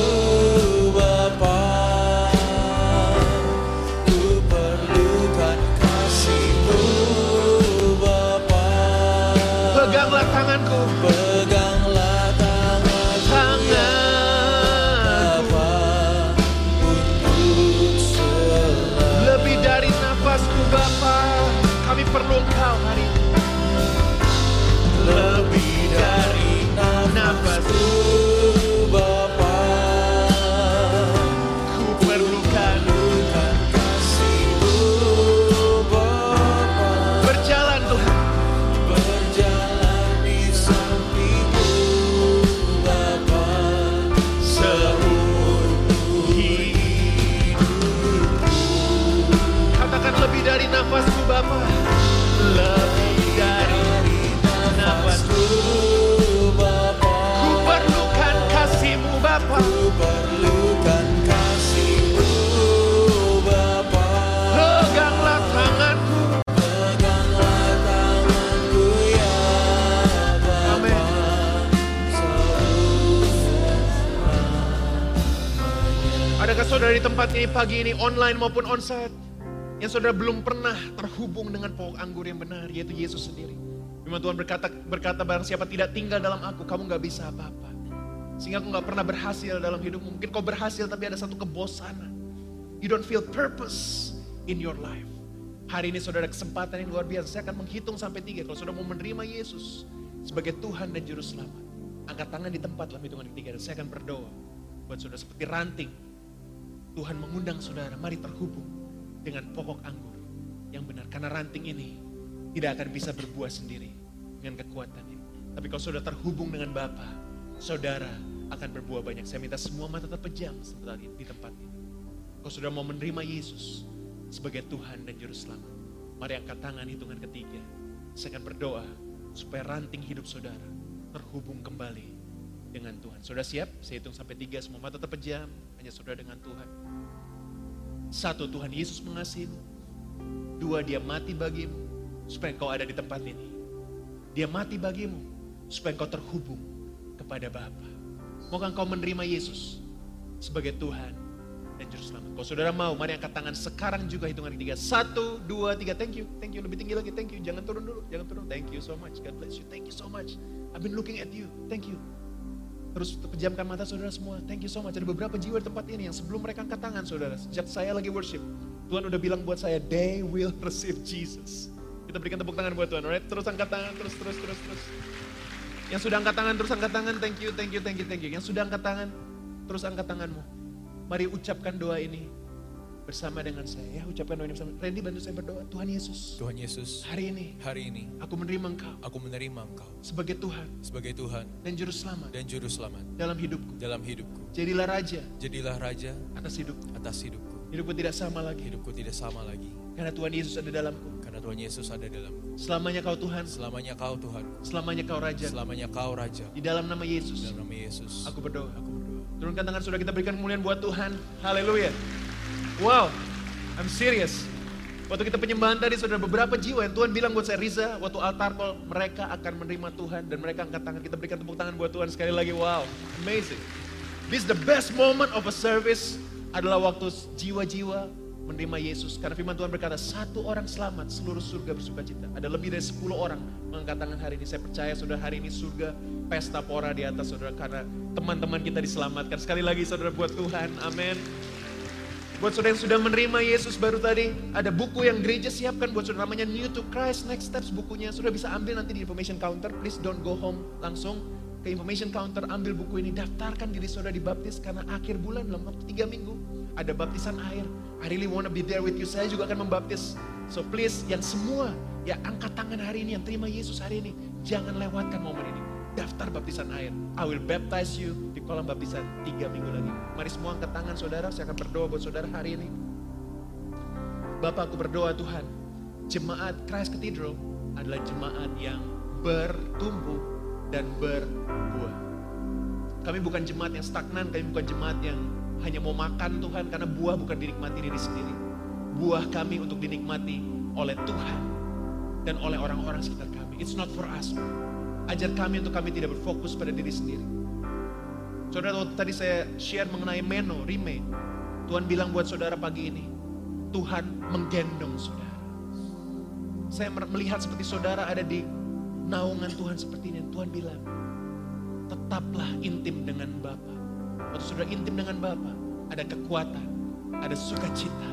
di tempat ini pagi ini online maupun onsite yang saudara belum pernah terhubung dengan pokok anggur yang benar yaitu Yesus sendiri. Firman Tuhan berkata berkata barang siapa tidak tinggal dalam aku kamu nggak bisa apa-apa. Sehingga aku nggak pernah berhasil dalam hidupmu. Mungkin kau berhasil tapi ada satu kebosanan. You don't feel purpose in your life. Hari ini saudara kesempatan yang luar biasa. Saya akan menghitung sampai tiga. Kalau saudara mau menerima Yesus sebagai Tuhan dan Juru Selamat. Angkat tangan di tempat dalam hitungan ketiga. Dan saya akan berdoa buat saudara seperti ranting. Tuhan mengundang saudara, mari terhubung dengan pokok anggur. yang benar. Karena ranting ini tidak akan bisa berbuah sendiri dengan kekuatannya. Tapi kalau saudara terhubung dengan Bapa, saudara akan berbuah banyak. Saya minta semua mata terpejam seperti di tempat ini. Kalau saudara mau menerima Yesus sebagai Tuhan dan Juru Selamat, mari angkat tangan hitungan ketiga. Saya akan berdoa supaya ranting hidup saudara terhubung kembali dengan Tuhan. Saudara siap? Saya hitung sampai tiga, semua mata terpejam, hanya saudara dengan Tuhan. Satu, Tuhan Yesus mengasihimu. Dua, dia mati bagimu, supaya engkau ada di tempat ini. Dia mati bagimu, supaya engkau terhubung kepada Bapa. Maukah engkau menerima Yesus sebagai Tuhan dan Juru Selamat? Kalau saudara mau, mari angkat tangan sekarang juga hitungan ketiga. Satu, dua, tiga, thank you, thank you. Lebih tinggi lagi, thank you. Jangan turun dulu, jangan turun. Thank you so much, God bless you. Thank you so much. I've been looking at you, thank you. Terus pejamkan mata saudara semua. Thank you so much. Ada beberapa jiwa di tempat ini yang sebelum mereka angkat tangan saudara. Sejak saya lagi worship. Tuhan udah bilang buat saya, they will receive Jesus. Kita berikan tepuk tangan buat Tuhan. Alright? Terus angkat tangan, terus, terus, terus, terus. Yang sudah angkat tangan, terus angkat tangan. Thank you, thank you, thank you, thank you. Yang sudah angkat tangan, terus angkat tanganmu. Mari ucapkan doa ini bersama dengan saya. Ya, ucapkan doa ini bersama. Randy bantu saya berdoa. Tuhan Yesus, Tuhan Yesus, hari ini hari ini aku menerima Engkau aku menerima Engkau sebagai Tuhan sebagai Tuhan dan Juru Selamat dan Juru Selamat dalam hidupku. dalam hidupku. Jadilah Raja Jadilah Raja atas hidupku. atas hidupku. Hidupku tidak sama lagi. Hidupku tidak sama lagi, Karena Tuhan Yesus ada dalamku. karena Tuhan Yesus ada dalamku. Selamanya kau Tuhan, Selamanya Kau Tuhan, selamanya kau Raja. selamanya Kau Raja. Di dalam nama Yesus, Dalam nama Yesus, aku berdoa. aku berdoa. Turunkan tangan sudah kita berikan kemuliaan buat Tuhan. Haleluya. Wow, I'm serious. Waktu kita penyembahan tadi, saudara beberapa jiwa yang Tuhan bilang buat saya, Riza, waktu altar call, mereka akan menerima Tuhan dan mereka angkat tangan. Kita berikan tepuk tangan buat Tuhan sekali lagi. Wow, amazing. This is the best moment of a service adalah waktu jiwa-jiwa menerima Yesus. Karena firman Tuhan berkata, satu orang selamat, seluruh surga bersuka cita. Ada lebih dari 10 orang mengangkat tangan hari ini. Saya percaya saudara hari ini surga pesta pora di atas saudara. Karena teman-teman kita diselamatkan. Sekali lagi saudara buat Tuhan, amin. Buat saudara yang sudah menerima Yesus baru tadi, ada buku yang gereja siapkan buat saudara namanya New to Christ Next Steps bukunya. Saudara bisa ambil nanti di information counter. Please don't go home langsung ke information counter, ambil buku ini, daftarkan diri saudara dibaptis karena akhir bulan dalam waktu tiga minggu ada baptisan air. I really wanna be there with you. Saya juga akan membaptis. So please, yang semua yang angkat tangan hari ini, yang terima Yesus hari ini, jangan lewatkan momen ini. Daftar baptisan air. I will baptize you di kolam baptisan tiga minggu lagi. Mari semua angkat tangan saudara. Saya akan berdoa buat saudara hari ini. Bapak aku berdoa Tuhan. Jemaat Christ Cathedral adalah jemaat yang bertumbuh dan berbuah. Kami bukan jemaat yang stagnan, kami bukan jemaat yang hanya mau makan Tuhan karena buah bukan dinikmati diri sendiri. Buah kami untuk dinikmati oleh Tuhan dan oleh orang-orang sekitar kami. It's not for us. Ajar kami untuk kami tidak berfokus pada diri sendiri. Saudara, tadi saya share mengenai Meno, Rime. Tuhan bilang buat saudara pagi ini, Tuhan menggendong saudara. Saya melihat seperti saudara ada di naungan Tuhan seperti ini. Tuhan bilang, tetaplah intim dengan Bapa. Waktu saudara intim dengan Bapa, ada kekuatan, ada sukacita,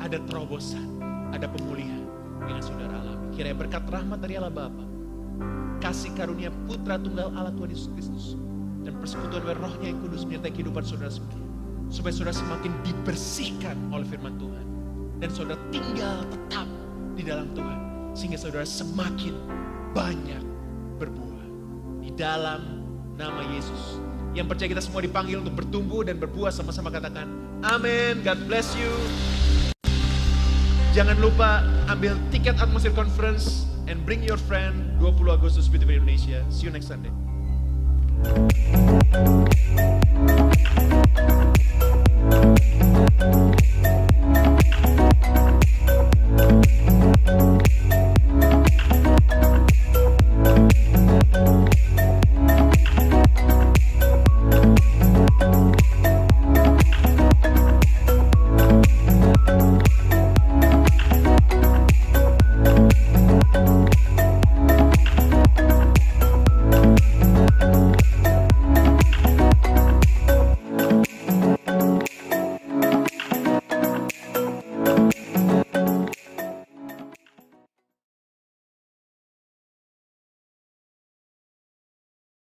ada terobosan, ada pemulihan yang saudara alami. Kiranya berkat rahmat dari Allah Bapa, kasih karunia putra tunggal Allah Tuhan Yesus Kristus, dan persekutuan rohnya yang kudus menyertai kehidupan saudara semua. Supaya saudara semakin dibersihkan oleh firman Tuhan. Dan saudara tinggal tetap di dalam Tuhan. Sehingga saudara semakin banyak berbuah. Di dalam nama Yesus. Yang percaya kita semua dipanggil untuk bertumbuh dan berbuah sama-sama katakan. Amin. God bless you. Jangan lupa ambil tiket Atmosphere Conference and bring your friend 20 Agustus Beautiful Indonesia. See you next Sunday.